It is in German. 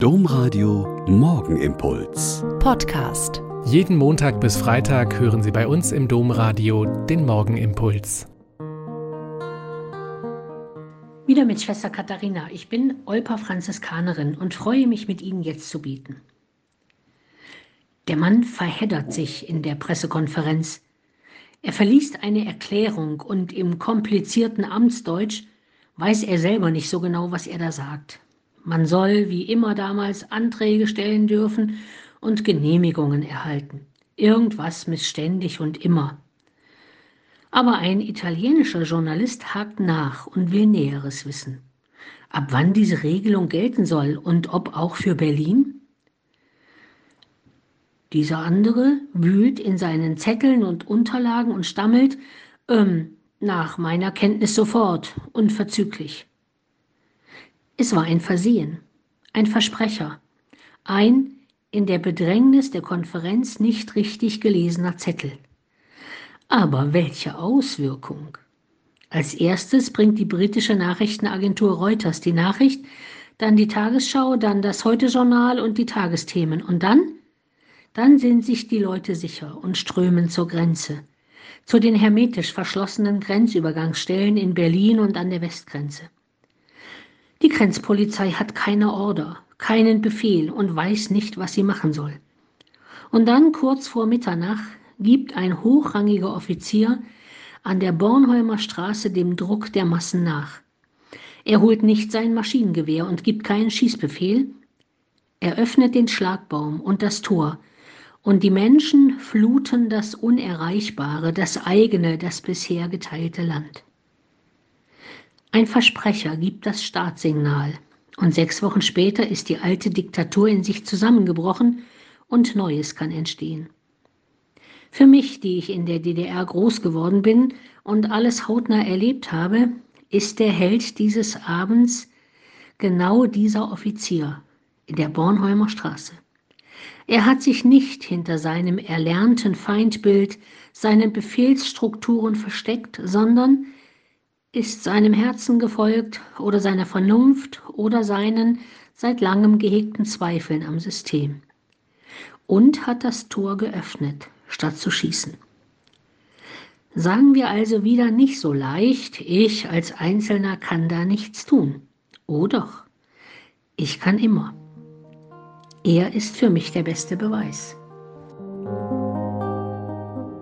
Domradio Morgenimpuls. Podcast. Jeden Montag bis Freitag hören Sie bei uns im Domradio den Morgenimpuls. Wieder mit Schwester Katharina. Ich bin Olpa Franziskanerin und freue mich, mit Ihnen jetzt zu bieten. Der Mann verheddert sich in der Pressekonferenz. Er verliest eine Erklärung und im komplizierten Amtsdeutsch weiß er selber nicht so genau, was er da sagt. Man soll wie immer damals Anträge stellen dürfen und Genehmigungen erhalten. Irgendwas missständig und immer. Aber ein italienischer Journalist hakt nach und will Näheres wissen. Ab wann diese Regelung gelten soll und ob auch für Berlin? Dieser andere wühlt in seinen Zetteln und Unterlagen und stammelt, ähm, nach meiner Kenntnis sofort, unverzüglich. Es war ein Versehen, ein Versprecher, ein in der Bedrängnis der Konferenz nicht richtig gelesener Zettel. Aber welche Auswirkung? Als erstes bringt die britische Nachrichtenagentur Reuters die Nachricht, dann die Tagesschau, dann das Heute-Journal und die Tagesthemen. Und dann? Dann sind sich die Leute sicher und strömen zur Grenze, zu den hermetisch verschlossenen Grenzübergangsstellen in Berlin und an der Westgrenze. Die Grenzpolizei hat keine Order, keinen Befehl und weiß nicht, was sie machen soll. Und dann, kurz vor Mitternacht, gibt ein hochrangiger Offizier an der Bornholmer Straße dem Druck der Massen nach. Er holt nicht sein Maschinengewehr und gibt keinen Schießbefehl. Er öffnet den Schlagbaum und das Tor, und die Menschen fluten das Unerreichbare, das eigene, das bisher geteilte Land. Ein Versprecher gibt das Startsignal und sechs Wochen später ist die alte Diktatur in sich zusammengebrochen und Neues kann entstehen. Für mich, die ich in der DDR groß geworden bin und alles hautnah erlebt habe, ist der Held dieses Abends genau dieser Offizier in der Bornholmer Straße. Er hat sich nicht hinter seinem erlernten Feindbild, seinen Befehlsstrukturen versteckt, sondern ist seinem Herzen gefolgt oder seiner Vernunft oder seinen seit langem gehegten Zweifeln am System und hat das Tor geöffnet, statt zu schießen. Sagen wir also wieder nicht so leicht, ich als Einzelner kann da nichts tun. Oh doch, ich kann immer. Er ist für mich der beste Beweis.